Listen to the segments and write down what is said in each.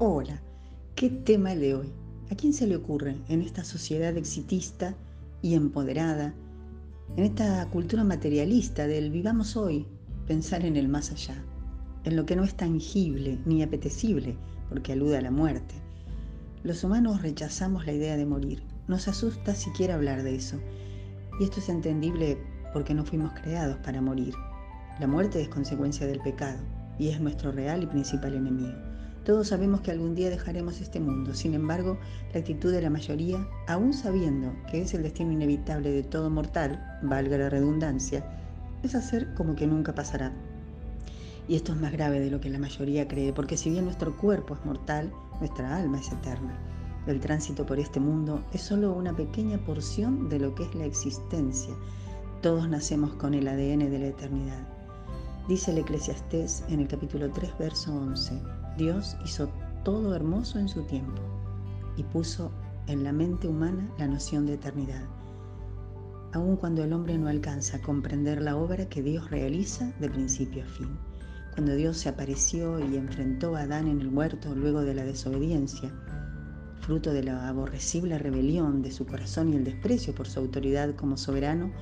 Hola, ¿qué tema el de hoy? ¿A quién se le ocurre en esta sociedad exitista y empoderada, en esta cultura materialista del vivamos hoy, pensar en el más allá, en lo que no es tangible ni apetecible porque alude a la muerte? Los humanos rechazamos la idea de morir, nos asusta siquiera hablar de eso, y esto es entendible porque no fuimos creados para morir. La muerte es consecuencia del pecado y es nuestro real y principal enemigo. Todos sabemos que algún día dejaremos este mundo, sin embargo, la actitud de la mayoría, aún sabiendo que es el destino inevitable de todo mortal, valga la redundancia, es hacer como que nunca pasará. Y esto es más grave de lo que la mayoría cree, porque si bien nuestro cuerpo es mortal, nuestra alma es eterna. El tránsito por este mundo es solo una pequeña porción de lo que es la existencia. Todos nacemos con el ADN de la eternidad. Dice el Eclesiastés en el capítulo 3, verso 11. Dios hizo todo hermoso en su tiempo y puso en la mente humana la noción de eternidad, aun cuando el hombre no alcanza a comprender la obra que Dios realiza de principio a fin. Cuando Dios se apareció y enfrentó a Adán en el huerto luego de la desobediencia, fruto de la aborrecible rebelión de su corazón y el desprecio por su autoridad como soberano,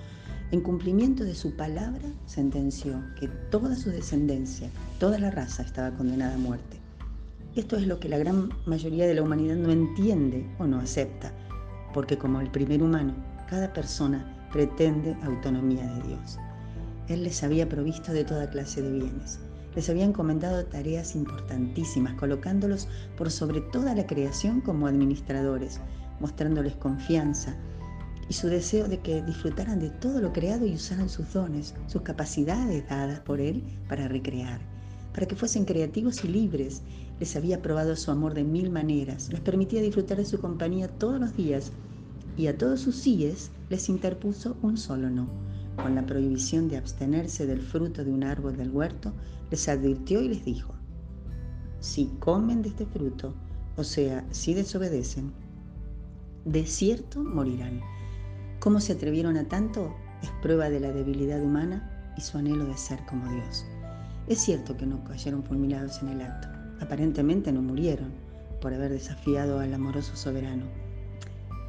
en cumplimiento de su palabra, sentenció que toda su descendencia, toda la raza estaba condenada a muerte. Esto es lo que la gran mayoría de la humanidad no entiende o no acepta, porque como el primer humano, cada persona pretende autonomía de Dios. Él les había provisto de toda clase de bienes. Les había encomendado tareas importantísimas, colocándolos por sobre toda la creación como administradores, mostrándoles confianza y su deseo de que disfrutaran de todo lo creado y usaran sus dones, sus capacidades dadas por Él para recrear para que fuesen creativos y libres. Les había probado su amor de mil maneras, les permitía disfrutar de su compañía todos los días y a todos sus síes les interpuso un solo no. Con la prohibición de abstenerse del fruto de un árbol del huerto, les advirtió y les dijo, si comen de este fruto, o sea, si desobedecen, de cierto morirán. ¿Cómo se atrevieron a tanto? Es prueba de la debilidad humana y su anhelo de ser como Dios. Es cierto que no cayeron fulminados en el acto. Aparentemente no murieron por haber desafiado al amoroso soberano.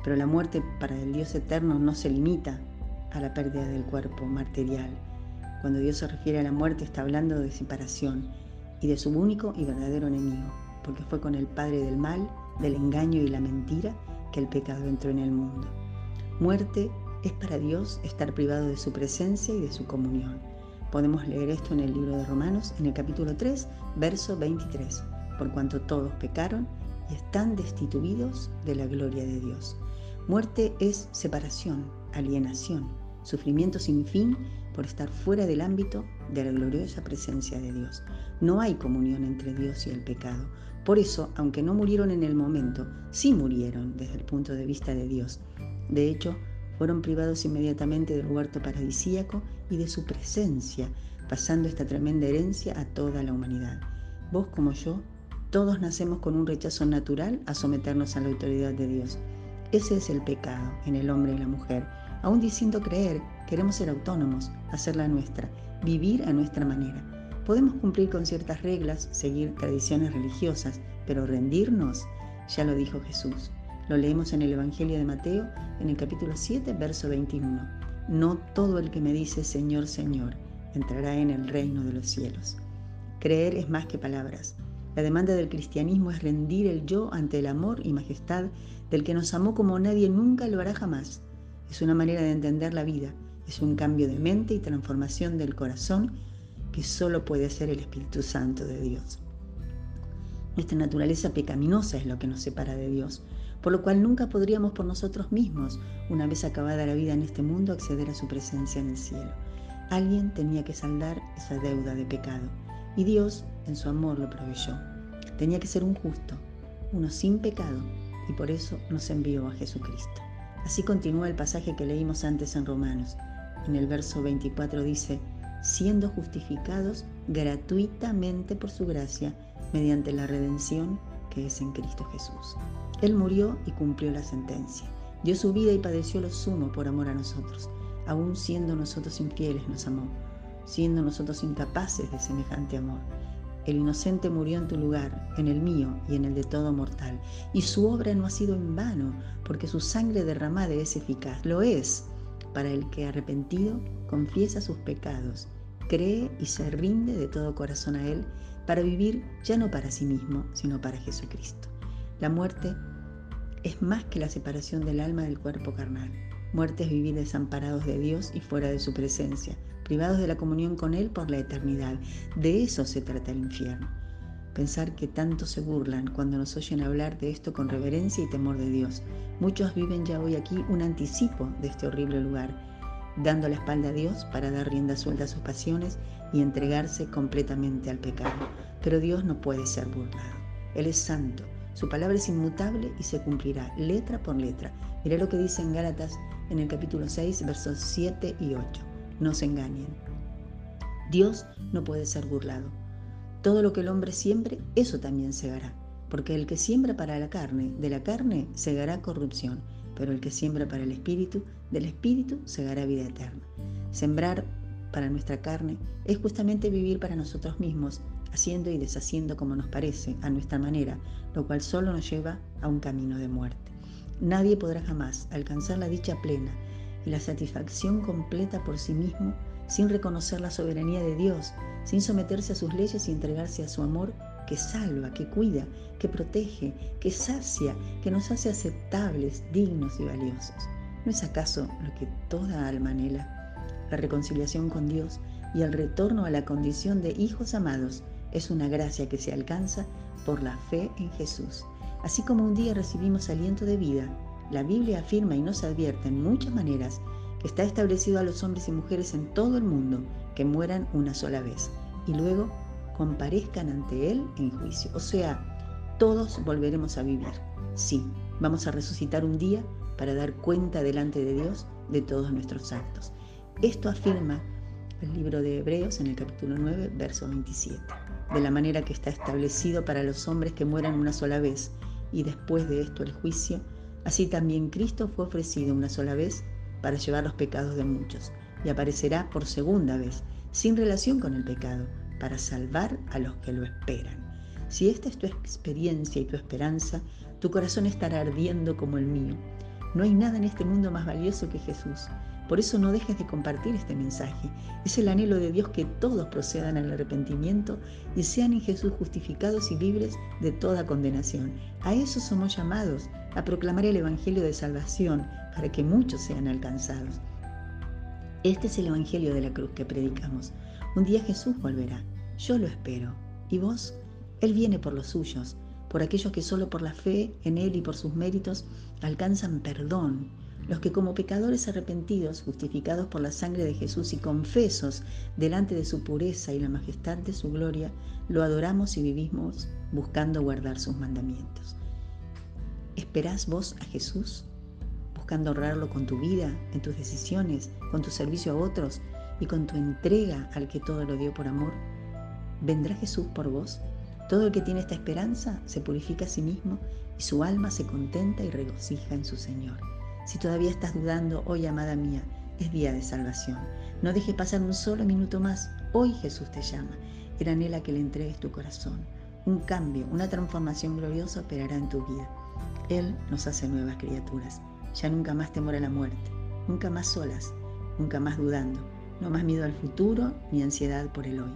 Pero la muerte para el Dios eterno no se limita a la pérdida del cuerpo material. Cuando Dios se refiere a la muerte está hablando de separación y de su único y verdadero enemigo, porque fue con el Padre del mal, del engaño y la mentira que el pecado entró en el mundo. Muerte es para Dios estar privado de su presencia y de su comunión. Podemos leer esto en el libro de Romanos, en el capítulo 3, verso 23, por cuanto todos pecaron y están destituidos de la gloria de Dios. Muerte es separación, alienación, sufrimiento sin fin por estar fuera del ámbito de la gloriosa presencia de Dios. No hay comunión entre Dios y el pecado. Por eso, aunque no murieron en el momento, sí murieron desde el punto de vista de Dios. De hecho, fueron privados inmediatamente del huerto paradisíaco y de su presencia, pasando esta tremenda herencia a toda la humanidad. Vos como yo, todos nacemos con un rechazo natural a someternos a la autoridad de Dios. Ese es el pecado en el hombre y la mujer. Aún diciendo creer, queremos ser autónomos, hacer la nuestra, vivir a nuestra manera. Podemos cumplir con ciertas reglas, seguir tradiciones religiosas, pero rendirnos, ya lo dijo Jesús. Lo leemos en el Evangelio de Mateo, en el capítulo 7, verso 21. No todo el que me dice Señor, Señor, entrará en el reino de los cielos. Creer es más que palabras. La demanda del cristianismo es rendir el yo ante el amor y majestad del que nos amó como nadie nunca lo hará jamás. Es una manera de entender la vida, es un cambio de mente y transformación del corazón que solo puede hacer el Espíritu Santo de Dios. Nuestra naturaleza pecaminosa es lo que nos separa de Dios, por lo cual nunca podríamos por nosotros mismos, una vez acabada la vida en este mundo, acceder a su presencia en el cielo. Alguien tenía que saldar esa deuda de pecado, y Dios, en su amor, lo proveyó. Tenía que ser un justo, uno sin pecado, y por eso nos envió a Jesucristo. Así continúa el pasaje que leímos antes en Romanos. En el verso 24 dice, siendo justificados gratuitamente por su gracia, mediante la redención que es en Cristo Jesús. Él murió y cumplió la sentencia. Dio su vida y padeció lo sumo por amor a nosotros. Aún siendo nosotros infieles nos amó, siendo nosotros incapaces de semejante amor. el inocente murió en tu lugar, en el mío y en el de todo mortal. Y su obra no ha sido en vano, porque su sangre derramada es eficaz. Lo es para el que arrepentido confiesa sus pecados, cree y se rinde de todo corazón a Él para vivir ya no para sí mismo, sino para Jesucristo. La muerte es más que la separación del alma del cuerpo carnal. Muerte es vivir desamparados de Dios y fuera de su presencia, privados de la comunión con Él por la eternidad. De eso se trata el infierno. Pensar que tanto se burlan cuando nos oyen hablar de esto con reverencia y temor de Dios. Muchos viven ya hoy aquí un anticipo de este horrible lugar, dando la espalda a Dios para dar rienda suelta a sus pasiones y entregarse completamente al pecado. Pero Dios no puede ser burlado. Él es santo, su palabra es inmutable y se cumplirá letra por letra. Mirá lo que dice en Gálatas en el capítulo 6, versos 7 y 8. No se engañen. Dios no puede ser burlado. Todo lo que el hombre siembre, eso también segará. Porque el que siembra para la carne, de la carne segará corrupción, pero el que siembra para el espíritu, del espíritu segará vida eterna. Sembrar para nuestra carne es justamente vivir para nosotros mismos, haciendo y deshaciendo como nos parece, a nuestra manera, lo cual solo nos lleva a un camino de muerte. Nadie podrá jamás alcanzar la dicha plena y la satisfacción completa por sí mismo sin reconocer la soberanía de Dios, sin someterse a sus leyes y entregarse a su amor que salva, que cuida, que protege, que sacia, que nos hace aceptables, dignos y valiosos. ¿No es acaso lo que toda alma anhela? La reconciliación con Dios y el retorno a la condición de hijos amados es una gracia que se alcanza por la fe en Jesús. Así como un día recibimos aliento de vida, la Biblia afirma y nos advierte en muchas maneras que está establecido a los hombres y mujeres en todo el mundo que mueran una sola vez y luego comparezcan ante Él en juicio. O sea, todos volveremos a vivir. Sí, vamos a resucitar un día para dar cuenta delante de Dios de todos nuestros actos. Esto afirma el libro de Hebreos en el capítulo 9, verso 27 de la manera que está establecido para los hombres que mueran una sola vez y después de esto el juicio, así también Cristo fue ofrecido una sola vez para llevar los pecados de muchos y aparecerá por segunda vez, sin relación con el pecado, para salvar a los que lo esperan. Si esta es tu experiencia y tu esperanza, tu corazón estará ardiendo como el mío. No hay nada en este mundo más valioso que Jesús. Por eso no dejes de compartir este mensaje. Es el anhelo de Dios que todos procedan al arrepentimiento y sean en Jesús justificados y libres de toda condenación. A eso somos llamados, a proclamar el Evangelio de salvación para que muchos sean alcanzados. Este es el Evangelio de la cruz que predicamos. Un día Jesús volverá. Yo lo espero. ¿Y vos? Él viene por los suyos, por aquellos que solo por la fe en Él y por sus méritos alcanzan perdón los que como pecadores arrepentidos, justificados por la sangre de Jesús y confesos delante de su pureza y la majestad de su gloria, lo adoramos y vivimos buscando guardar sus mandamientos. ¿Esperás vos a Jesús? Buscando honrarlo con tu vida, en tus decisiones, con tu servicio a otros y con tu entrega al que todo lo dio por amor. ¿Vendrá Jesús por vos? Todo el que tiene esta esperanza se purifica a sí mismo y su alma se contenta y regocija en su Señor. Si todavía estás dudando, hoy, amada mía, es día de salvación. No dejes pasar un solo minuto más. Hoy Jesús te llama. Él anhela que le entregues tu corazón. Un cambio, una transformación gloriosa operará en tu vida. Él nos hace nuevas criaturas. Ya nunca más temor a la muerte, nunca más solas, nunca más dudando, no más miedo al futuro ni ansiedad por el hoy.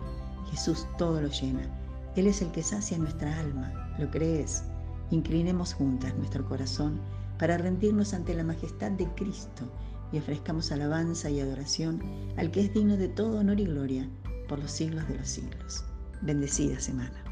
Jesús todo lo llena. Él es el que sacia nuestra alma. ¿Lo crees? Inclinemos juntas nuestro corazón para rendirnos ante la majestad de Cristo y ofrezcamos alabanza y adoración al que es digno de todo honor y gloria por los siglos de los siglos. Bendecida semana.